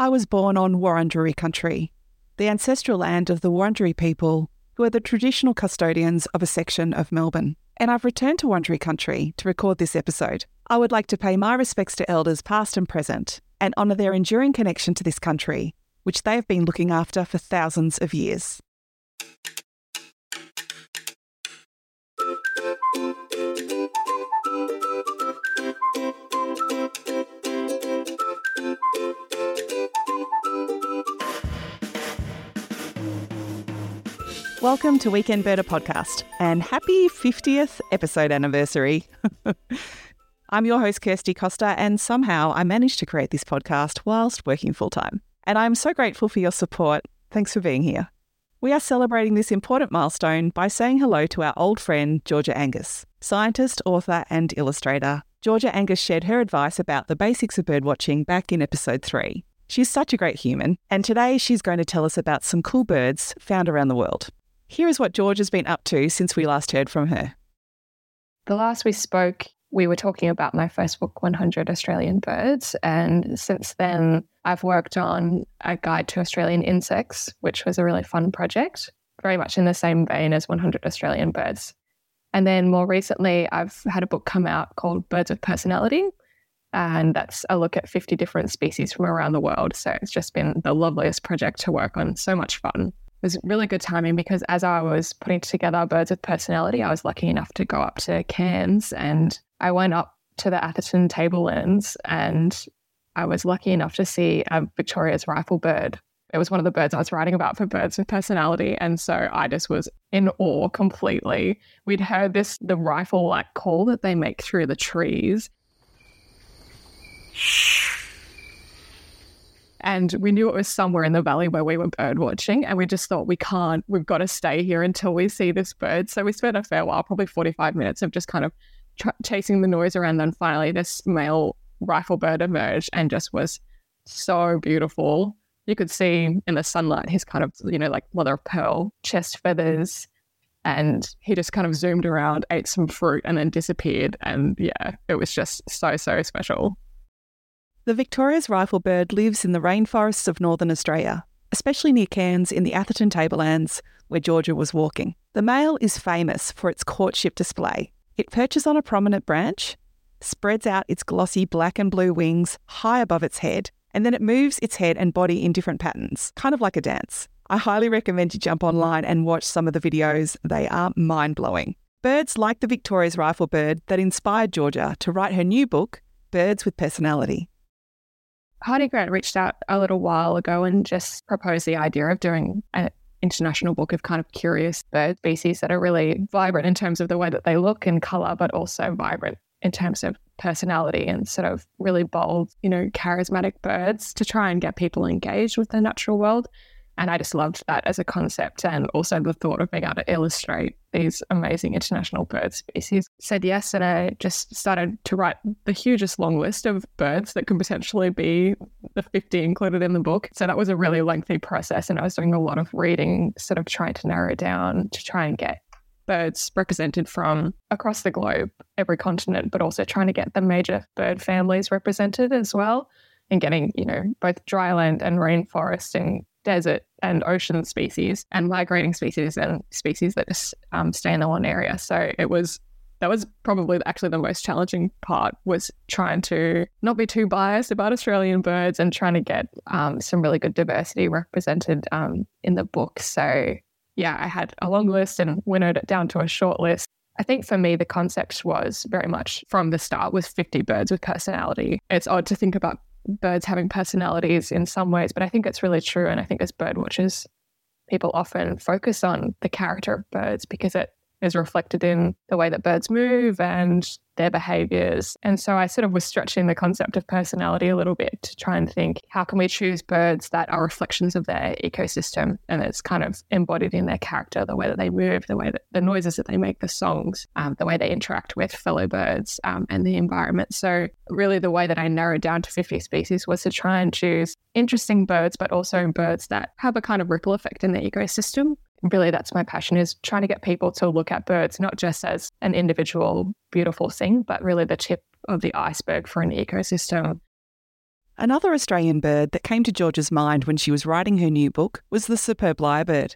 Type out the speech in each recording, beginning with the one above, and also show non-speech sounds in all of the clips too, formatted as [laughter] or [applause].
I was born on Wurundjeri country, the ancestral land of the Wurundjeri people, who are the traditional custodians of a section of Melbourne. And I've returned to Wurundjeri country to record this episode. I would like to pay my respects to elders past and present and honour their enduring connection to this country, which they have been looking after for thousands of years. Welcome to Weekend Birder Podcast and happy 50th episode anniversary. [laughs] I'm your host, Kirsty Costa, and somehow I managed to create this podcast whilst working full time. And I'm so grateful for your support. Thanks for being here. We are celebrating this important milestone by saying hello to our old friend, Georgia Angus, scientist, author, and illustrator. Georgia Angus shared her advice about the basics of birdwatching back in episode three. She's such a great human, and today she's going to tell us about some cool birds found around the world. Here is what George has been up to since we last heard from her. The last we spoke, we were talking about my first book, 100 Australian Birds. And since then, I've worked on a guide to Australian insects, which was a really fun project, very much in the same vein as 100 Australian Birds. And then more recently, I've had a book come out called Birds with Personality. And that's a look at 50 different species from around the world. So it's just been the loveliest project to work on. So much fun It was really good timing because as I was putting together Birds with Personality, I was lucky enough to go up to Cairns and I went up to the Atherton Tablelands and I was lucky enough to see a Victoria's rifle bird. It was one of the birds I was writing about for Birds with Personality. And so I just was in awe completely. We'd heard this, the rifle like call that they make through the trees. And we knew it was somewhere in the valley where we were bird watching. And we just thought, we can't, we've got to stay here until we see this bird. So we spent a fair while, probably 45 minutes of just kind of tr- chasing the noise around. Then finally, this male rifle bird emerged and just was so beautiful. You could see in the sunlight his kind of, you know, like mother of pearl chest feathers. And he just kind of zoomed around, ate some fruit, and then disappeared. And yeah, it was just so, so special. The Victoria's riflebird lives in the rainforests of northern Australia, especially near Cairns in the Atherton Tablelands, where Georgia was walking. The male is famous for its courtship display. It perches on a prominent branch, spreads out its glossy black and blue wings high above its head, and then it moves its head and body in different patterns, kind of like a dance. I highly recommend you jump online and watch some of the videos. They are mind blowing. Birds like the Victoria's riflebird that inspired Georgia to write her new book, Birds with Personality. Hardie Grant reached out a little while ago and just proposed the idea of doing an international book of kind of curious bird species that are really vibrant in terms of the way that they look and color, but also vibrant in terms of personality and sort of really bold, you know, charismatic birds to try and get people engaged with the natural world. And I just loved that as a concept and also the thought of being able to illustrate these amazing international bird species. Said yes, and I just started to write the hugest long list of birds that could potentially be the 50 included in the book. So that was a really lengthy process, and I was doing a lot of reading, sort of trying to narrow down to try and get birds represented from across the globe, every continent, but also trying to get the major bird families represented as well and getting, you know, both dryland and rainforest and desert and ocean species and migrating species and species that just um, stay in the one area. So it was that was probably actually the most challenging part was trying to not be too biased about Australian birds and trying to get um, some really good diversity represented um, in the book. So yeah, I had a long list and winnowed it down to a short list. I think for me, the concept was very much from the start was 50 birds with personality. It's odd to think about birds having personalities in some ways, but I think it's really true. And I think as bird watchers, people often focus on the character of birds because it is reflected in the way that birds move and their behaviors. And so I sort of was stretching the concept of personality a little bit to try and think how can we choose birds that are reflections of their ecosystem and it's kind of embodied in their character, the way that they move, the way that the noises that they make, the songs, um, the way they interact with fellow birds um, and the environment. So really the way that I narrowed down to 50 species was to try and choose interesting birds, but also birds that have a kind of ripple effect in the ecosystem really that's my passion is trying to get people to look at birds not just as an individual beautiful thing but really the tip of the iceberg for an ecosystem Another Australian bird that came to Georgia's mind when she was writing her new book was the superb lyrebird.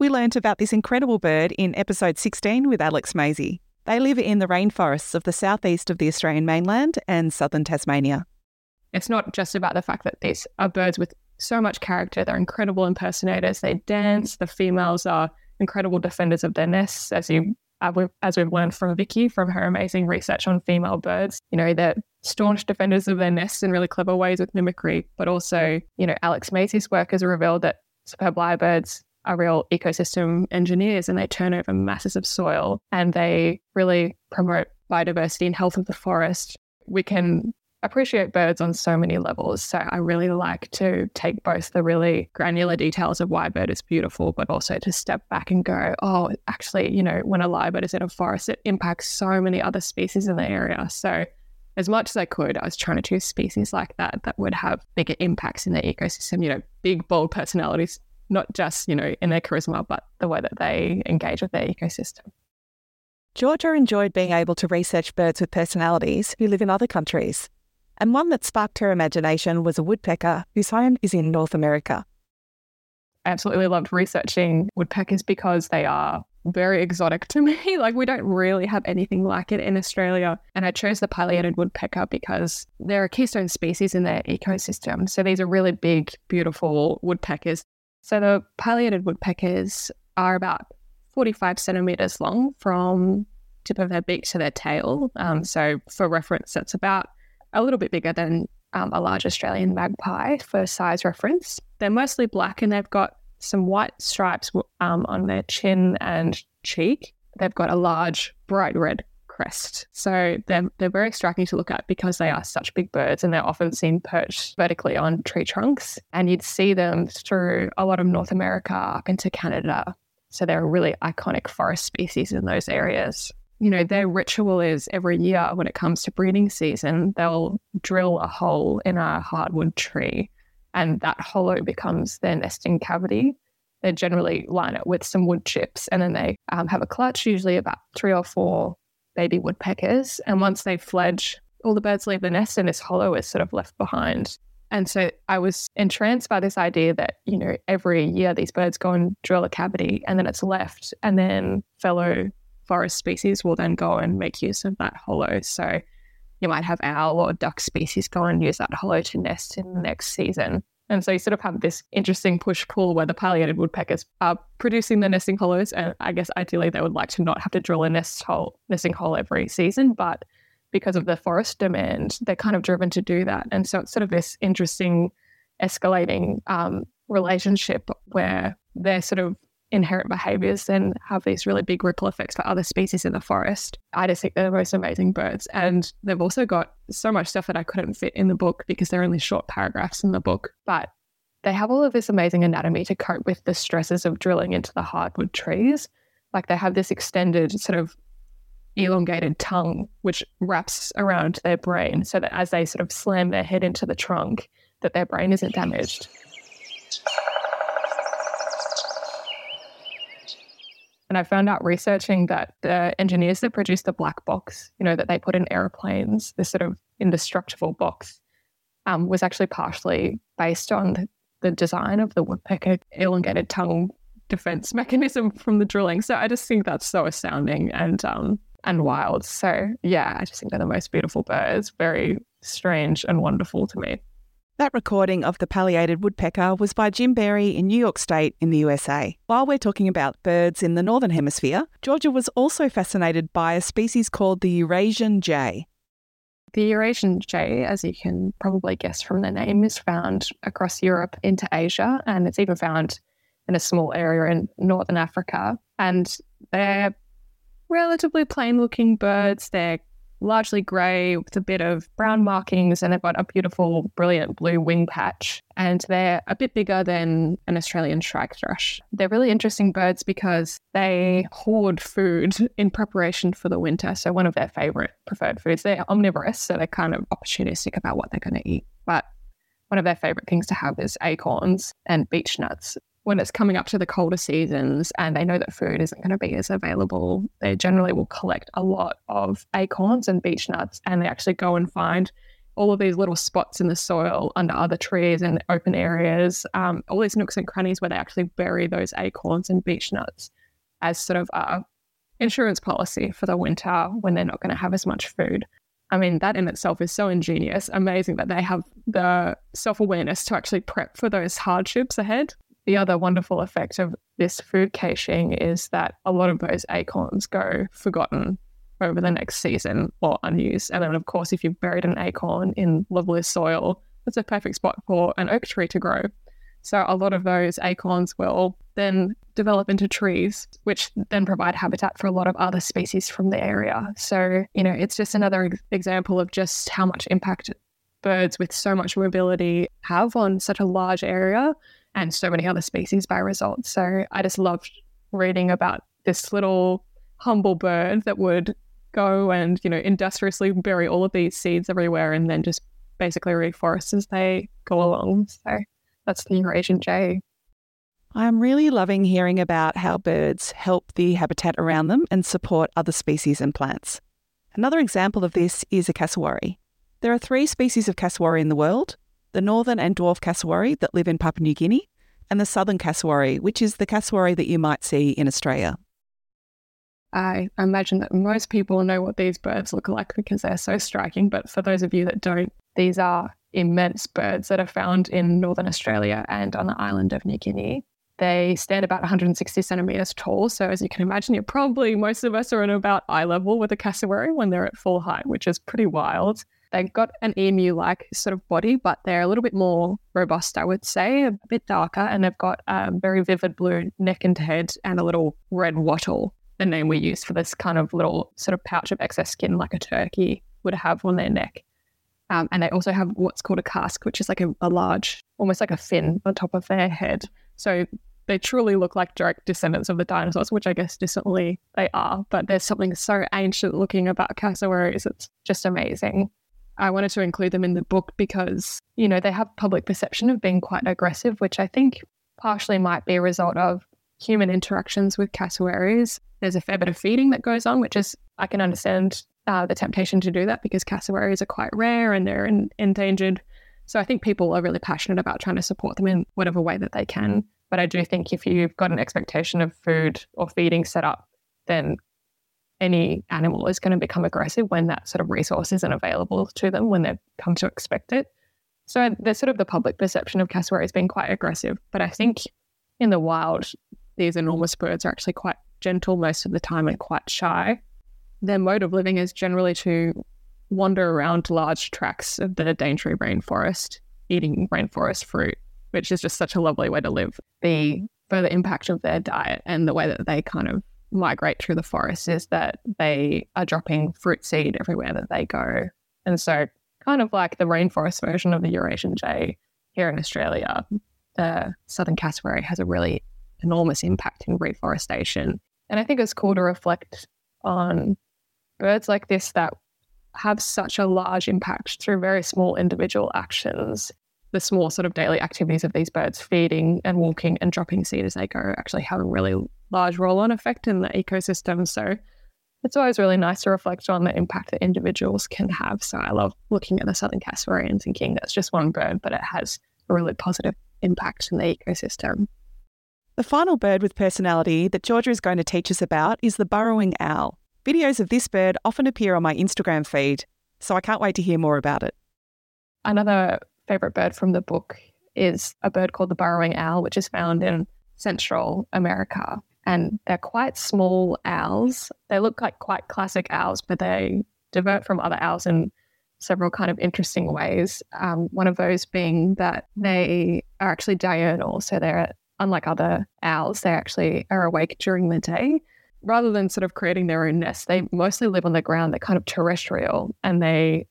We learnt about this incredible bird in episode 16 with Alex Maisey. They live in the rainforests of the southeast of the Australian mainland and southern Tasmania. It's not just about the fact that these are birds with so much character. They're incredible impersonators. They dance. The females are incredible defenders of their nests, as you uh, as we've learned from Vicky from her amazing research on female birds. You know, they're staunch defenders of their nests in really clever ways with mimicry, but also, you know, Alex Maisey's work has revealed that superb lyrebirds are real ecosystem engineers and they turn over masses of soil and they really promote biodiversity and health of the forest. We can appreciate birds on so many levels. So I really like to take both the really granular details of why a bird is beautiful, but also to step back and go, oh, actually, you know, when a lyrebird is in a forest, it impacts so many other species in the area. So as much as I could, I was trying to choose species like that that would have bigger impacts in the ecosystem, you know, big, bold personalities, not just, you know, in their charisma, but the way that they engage with their ecosystem. Georgia enjoyed being able to research birds with personalities who live in other countries and one that sparked her imagination was a woodpecker whose home is in North America. I absolutely loved researching woodpeckers because they are very exotic to [laughs] me. like, we don't really have anything like it in Australia. And I chose the pileated woodpecker because they're a keystone species in their ecosystem. So, these are really big, beautiful woodpeckers. So, the pileated woodpeckers are about 45 centimeters long from tip of their beak to their tail. Um, so, for reference, that's about a little bit bigger than um, a large Australian magpie for size reference. They're mostly black and they've got some white stripes um, on their chin and cheek. They've got a large, bright red crest. So they're, they're very striking to look at because they are such big birds and they're often seen perched vertically on tree trunks. And you'd see them through a lot of North America up into Canada. So they're a really iconic forest species in those areas you know, their ritual is every year when it comes to breeding season, they'll drill a hole in a hardwood tree and that hollow becomes their nesting cavity. They generally line it with some wood chips and then they um, have a clutch, usually about three or four baby woodpeckers. And once they fledge, all the birds leave the nest and this hollow is sort of left behind. And so I was entranced by this idea that, you know, every year these birds go and drill a cavity and then it's left. And then fellow forest species will then go and make use of that hollow. So you might have owl or duck species go and use that hollow to nest in the next season. And so you sort of have this interesting push pull where the pileated woodpeckers are producing the nesting hollows. And I guess ideally they would like to not have to drill a nest hole, nesting hole every season. But because of the forest demand, they're kind of driven to do that. And so it's sort of this interesting escalating um, relationship where they're sort of inherent behaviors then have these really big ripple effects for other species in the forest. I just think they're the most amazing birds. And they've also got so much stuff that I couldn't fit in the book because they're only short paragraphs in the book. But they have all of this amazing anatomy to cope with the stresses of drilling into the hardwood trees. Like they have this extended sort of elongated tongue which wraps around their brain so that as they sort of slam their head into the trunk that their brain isn't damaged. And I found out researching that the engineers that produce the black box, you know, that they put in airplanes, this sort of indestructible box, um, was actually partially based on the, design of the woodpecker elongated tongue defense [laughs] mechanism from the drilling. So I just think that's so astounding and um, and wild. So yeah, I just think they're the most beautiful birds. Very strange and wonderful to me. That recording of the pileated woodpecker was by Jim Berry in New York State in the USA. While we're talking about birds in the Northern Hemisphere, Georgia was also fascinated by a species called the Eurasian jay. The Eurasian jay, as you can probably guess from the name, is found across Europe into Asia, and it's even found in a small area in Northern Africa. And they're relatively plain looking birds. They're largely grey with a bit of brown markings, and they've got a beautiful, brilliant blue wing patch. And they're a bit bigger than an Australian shrike thrush. They're really interesting birds because they hoard food in preparation for the winter. So, one of their favourite preferred foods, they're omnivorous, so they're kind of opportunistic about what they're going to eat. But one of their favourite things to have is acorns and beech nuts when it's coming up to the colder seasons and they know that food isn't going to be as available, they generally will collect a lot of acorns and beech nuts and they actually go and find all of these little spots in the soil under other trees and open areas, um, all these nooks and crannies where they actually bury those acorns and beech nuts as sort of a insurance policy for the winter when they're not going to have as much food. I mean, that in itself is so ingenious, amazing that they have the self awareness to actually prep for those hardships ahead. The other wonderful effect of this food caching is that a lot of those acorns go forgotten over the next season or unused. And then, of course, if you've buried an acorn in lovely soil, it's a perfect spot for an oak tree to grow. So a lot of those acorns will then develop into trees, which then provide habitat for a lot of other species from the area. So, you know, it's just another example of just how much impact birds with so much mobility have on such a large area and so many other species by result. So I just loved reading about this little humble bird that would go and, you know, industriously bury all of these seeds everywhere and then just basically reforest as they go along. So that's the Eurasian jay. I'm really loving hearing about how birds help the habitat around them and support other species and plants. Another example of this is a cassowary. There are three species of cassowary in the world the northern and dwarf cassowary that live in Papua New Guinea, and the southern cassowary, which is the cassowary that you might see in Australia. I imagine that most people know what these birds look like because they're so striking. But for those of you that don't, these are immense birds that are found in northern Australia and on the island of New Guinea. They stand about 160 centimeters tall. So, as you can imagine, you're probably most of us are at about eye level with a cassowary when they're at full height, which is pretty wild. They've got an emu like sort of body, but they're a little bit more robust, I would say, a bit darker. And they've got a very vivid blue neck and head and a little red wattle, the name we use for this kind of little sort of pouch of excess skin like a turkey would have on their neck. Um, and they also have what's called a casque, which is like a, a large, almost like a fin on top of their head. So they truly look like direct descendants of the dinosaurs, which I guess distantly they are. But there's something so ancient looking about cassowaries. It's just amazing. I wanted to include them in the book because, you know, they have public perception of being quite aggressive, which I think partially might be a result of human interactions with cassowaries. There's a fair bit of feeding that goes on, which is, I can understand uh, the temptation to do that because cassowaries are quite rare and they're in, endangered. So I think people are really passionate about trying to support them in whatever way that they can. But I do think if you've got an expectation of food or feeding set up, then any animal is going to become aggressive when that sort of resource isn't available to them when they've come to expect it. So there's sort of the public perception of cassowaries being quite aggressive. But I think in the wild, these enormous birds are actually quite gentle most of the time and quite shy. Their mode of living is generally to wander around large tracts of the Daintree rainforest, eating rainforest fruit which is just such a lovely way to live. The further impact of their diet and the way that they kind of migrate through the forest is that they are dropping fruit seed everywhere that they go. And so, kind of like the rainforest version of the Eurasian jay here in Australia, the southern cassowary has a really enormous impact in reforestation. And I think it's cool to reflect on birds like this that have such a large impact through very small individual actions the small sort of daily activities of these birds feeding and walking and dropping seed as they go actually have a really large roll on effect in the ecosystem. So it's always really nice to reflect on the impact that individuals can have. So I love looking at the southern cassowary and thinking that's just one bird, but it has a really positive impact in the ecosystem. The final bird with personality that Georgia is going to teach us about is the burrowing owl. Videos of this bird often appear on my Instagram feed, so I can't wait to hear more about it. Another favorite bird from the book is a bird called the burrowing owl, which is found in Central America. And they're quite small owls. They look like quite classic owls, but they divert from other owls in several kind of interesting ways. Um, one of those being that they are actually diurnal. So they're, unlike other owls, they actually are awake during the day. Rather than sort of creating their own nest, they mostly live on the ground. They're kind of terrestrial and they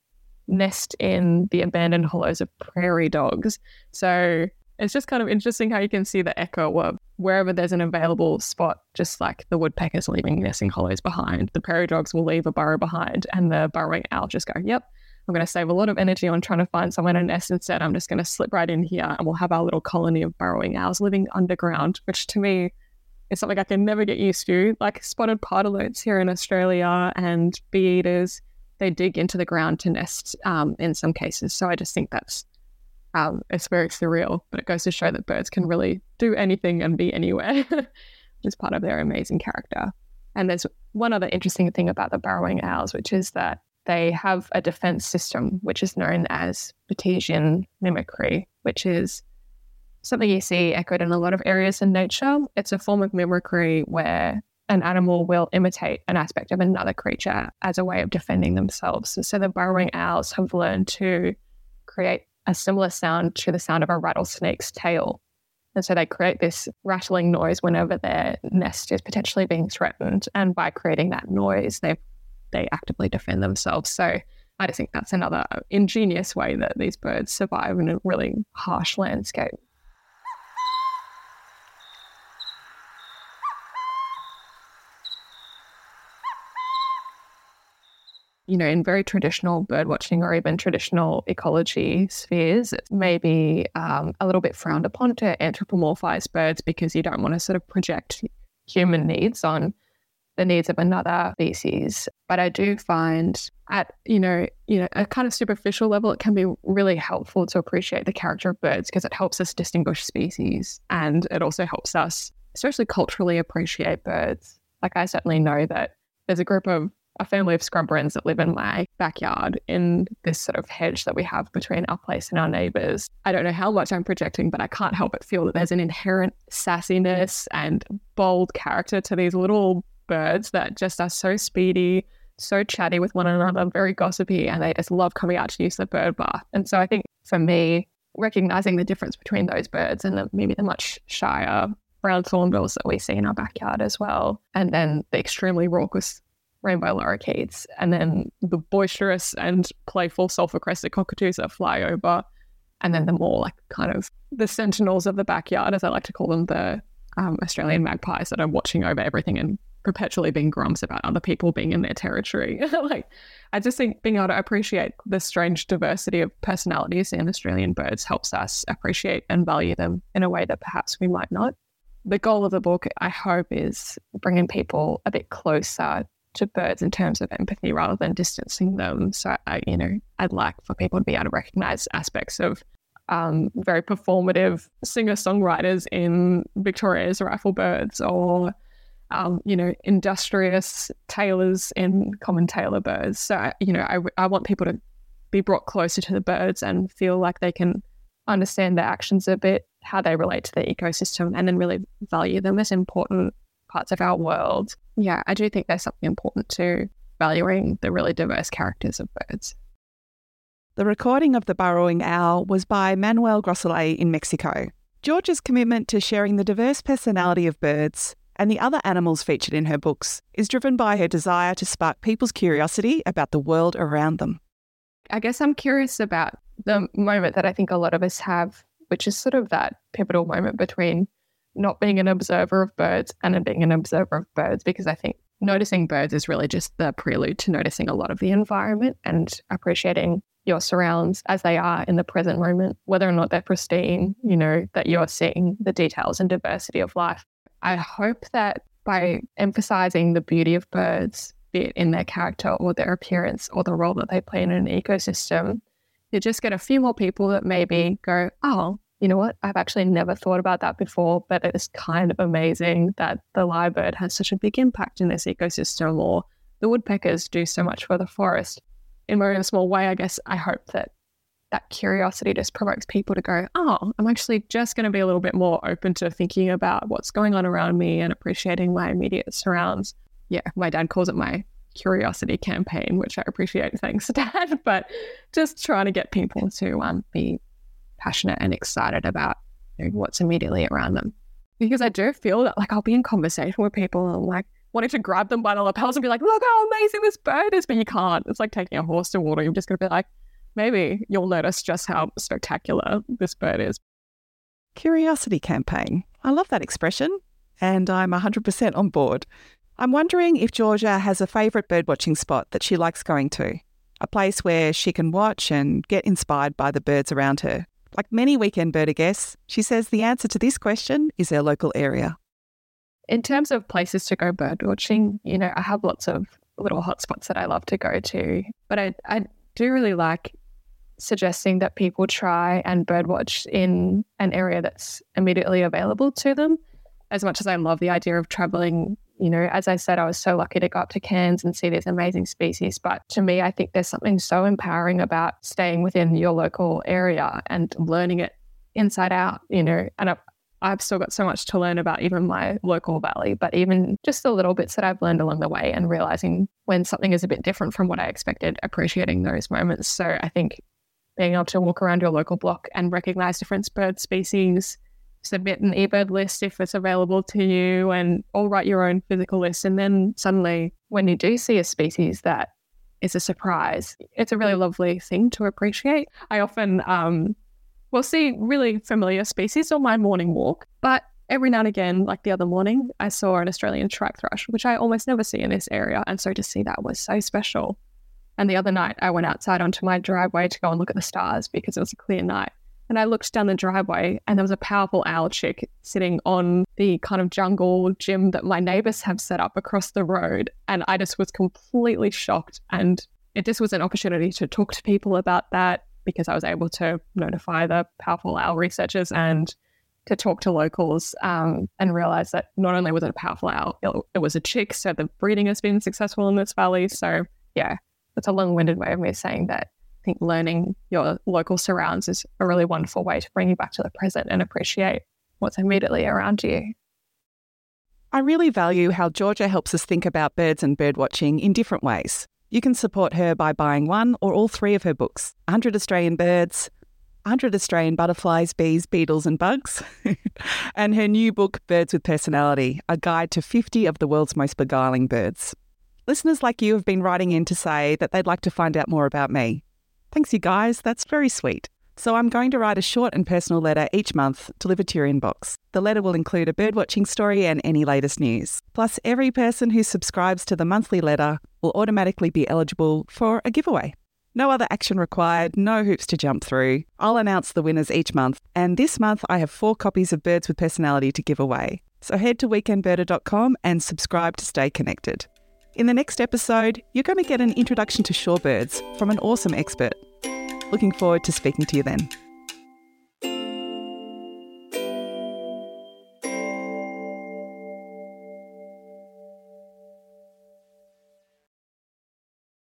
nest in the abandoned hollows of prairie dogs. So it's just kind of interesting how you can see the echo of wherever there's an available spot, just like the woodpeckers leaving nesting hollows behind, the prairie dogs will leave a burrow behind, and the burrowing owl just go, Yep, I'm going to save a lot of energy on trying to find somewhere to nest instead. I'm just going to slip right in here and we'll have our little colony of burrowing owls living underground, which to me is something I can never get used to. Like spotted pardalotes here in Australia and bee eaters they dig into the ground to nest um, in some cases. So I just think that's um, it's very surreal, but it goes to show that birds can really do anything and be anywhere, [laughs] which is part of their amazing character. And there's one other interesting thing about the burrowing owls, which is that they have a defense system, which is known as Batesian mimicry, which is something you see echoed in a lot of areas in nature. It's a form of mimicry where an animal will imitate an aspect of another creature as a way of defending themselves. So the burrowing owls have learned to create a similar sound to the sound of a rattlesnake's tail. And so they create this rattling noise whenever their nest is potentially being threatened. And by creating that noise, they they actively defend themselves. So I just think that's another ingenious way that these birds survive in a really harsh landscape. You know, in very traditional bird watching or even traditional ecology spheres, it may be um, a little bit frowned upon to anthropomorphize birds because you don't want to sort of project human needs on the needs of another species. But I do find at, you know, you know, a kind of superficial level, it can be really helpful to appreciate the character of birds because it helps us distinguish species and it also helps us, especially culturally, appreciate birds. Like I certainly know that there's a group of a family of scrub wrens that live in my backyard in this sort of hedge that we have between our place and our neighbors. I don't know how much I'm projecting, but I can't help but feel that there's an inherent sassiness and bold character to these little birds that just are so speedy, so chatty with one another, very gossipy, and they just love coming out to use the bird bath. And so I think for me, recognizing the difference between those birds and the, maybe the much shyer brown thornbills that we see in our backyard as well, and then the extremely raucous rainbow lorikeets, and then the boisterous and playful sulfur crested cockatoos that fly over, and then the more like kind of the sentinels of the backyard, as I like to call them, the um, Australian magpies that are watching over everything and perpetually being grumps about other people being in their territory. [laughs] like, I just think being able to appreciate the strange diversity of personalities in Australian birds helps us appreciate and value them in a way that perhaps we might not. The goal of the book, I hope, is bringing people a bit closer to birds in terms of empathy rather than distancing them. So, I, you know, I'd like for people to be able to recognize aspects of um, very performative singer songwriters in Victoria's rifle birds or, um, you know, industrious tailors in common tailor birds. So, I, you know, I, I want people to be brought closer to the birds and feel like they can understand their actions a bit, how they relate to the ecosystem, and then really value them as important parts of our world. Yeah, I do think there's something important to valuing the really diverse characters of birds. The recording of The Burrowing Owl was by Manuel Grosselet in Mexico. George's commitment to sharing the diverse personality of birds and the other animals featured in her books is driven by her desire to spark people's curiosity about the world around them. I guess I'm curious about the moment that I think a lot of us have, which is sort of that pivotal moment between not being an observer of birds and then being an observer of birds because I think noticing birds is really just the prelude to noticing a lot of the environment and appreciating your surrounds as they are in the present moment, whether or not they're pristine, you know, that you're seeing the details and diversity of life. I hope that by emphasizing the beauty of birds, be it in their character or their appearance or the role that they play in an ecosystem, you just get a few more people that maybe go, oh, you know what? I've actually never thought about that before, but it is kind of amazing that the lyrebird has such a big impact in this ecosystem, or the woodpeckers do so much for the forest. In my own small way, I guess I hope that that curiosity just provokes people to go, oh, I'm actually just going to be a little bit more open to thinking about what's going on around me and appreciating my immediate surrounds. Yeah, my dad calls it my curiosity campaign, which I appreciate. [laughs] Thanks, Dad. But just trying to get people to um, be passionate and excited about you know, what's immediately around them. Because I do feel that like I'll be in conversation with people and like wanting to grab them by the lapels and be like, look how amazing this bird is, but you can't. It's like taking a horse to water. You're just gonna be like, maybe you'll notice just how spectacular this bird is. Curiosity campaign. I love that expression and I'm 100% on board. I'm wondering if Georgia has a favourite birdwatching spot that she likes going to, a place where she can watch and get inspired by the birds around her. Like many weekend birder guests, she says the answer to this question is her local area. In terms of places to go bird watching, you know, I have lots of little hotspots that I love to go to. But I, I do really like suggesting that people try and birdwatch in an area that's immediately available to them. As much as I love the idea of traveling, you know, as I said, I was so lucky to go up to Cairns and see these amazing species. But to me, I think there's something so empowering about staying within your local area and learning it inside out, you know. And I've, I've still got so much to learn about even my local valley, but even just the little bits that I've learned along the way and realizing when something is a bit different from what I expected, appreciating those moments. So I think being able to walk around your local block and recognize different bird species, submit an eBird list if it's available to you, and or write your own physical list. And then suddenly, when you do see a species that is a surprise, it's a really lovely thing to appreciate. I often um, will see really familiar species on my morning walk, but every now and again, like the other morning, I saw an Australian shrike thrush, which I almost never see in this area. And so to see that was so special. And the other night, I went outside onto my driveway to go and look at the stars because it was a clear night. And I looked down the driveway and there was a powerful owl chick sitting on the kind of jungle gym that my neighbors have set up across the road. And I just was completely shocked. And it just was an opportunity to talk to people about that because I was able to notify the powerful owl researchers and to talk to locals um, and realize that not only was it a powerful owl, it, it was a chick. So the breeding has been successful in this valley. So yeah, that's a long-winded way of me saying that think learning your local surrounds is a really wonderful way to bring you back to the present and appreciate what's immediately around you. I really value how Georgia helps us think about birds and birdwatching in different ways. You can support her by buying one or all three of her books 100 Australian Birds, 100 Australian Butterflies, Bees, Beetles, and Bugs, [laughs] and her new book, Birds with Personality A Guide to 50 of the World's Most Beguiling Birds. Listeners like you have been writing in to say that they'd like to find out more about me. Thanks, you guys. That's very sweet. So I'm going to write a short and personal letter each month delivered to your inbox. The letter will include a birdwatching story and any latest news. Plus, every person who subscribes to the monthly letter will automatically be eligible for a giveaway. No other action required, no hoops to jump through. I'll announce the winners each month, and this month I have four copies of Birds with Personality to give away. So head to weekendbirder.com and subscribe to stay connected. In the next episode, you're going to get an introduction to shorebirds from an awesome expert. Looking forward to speaking to you then.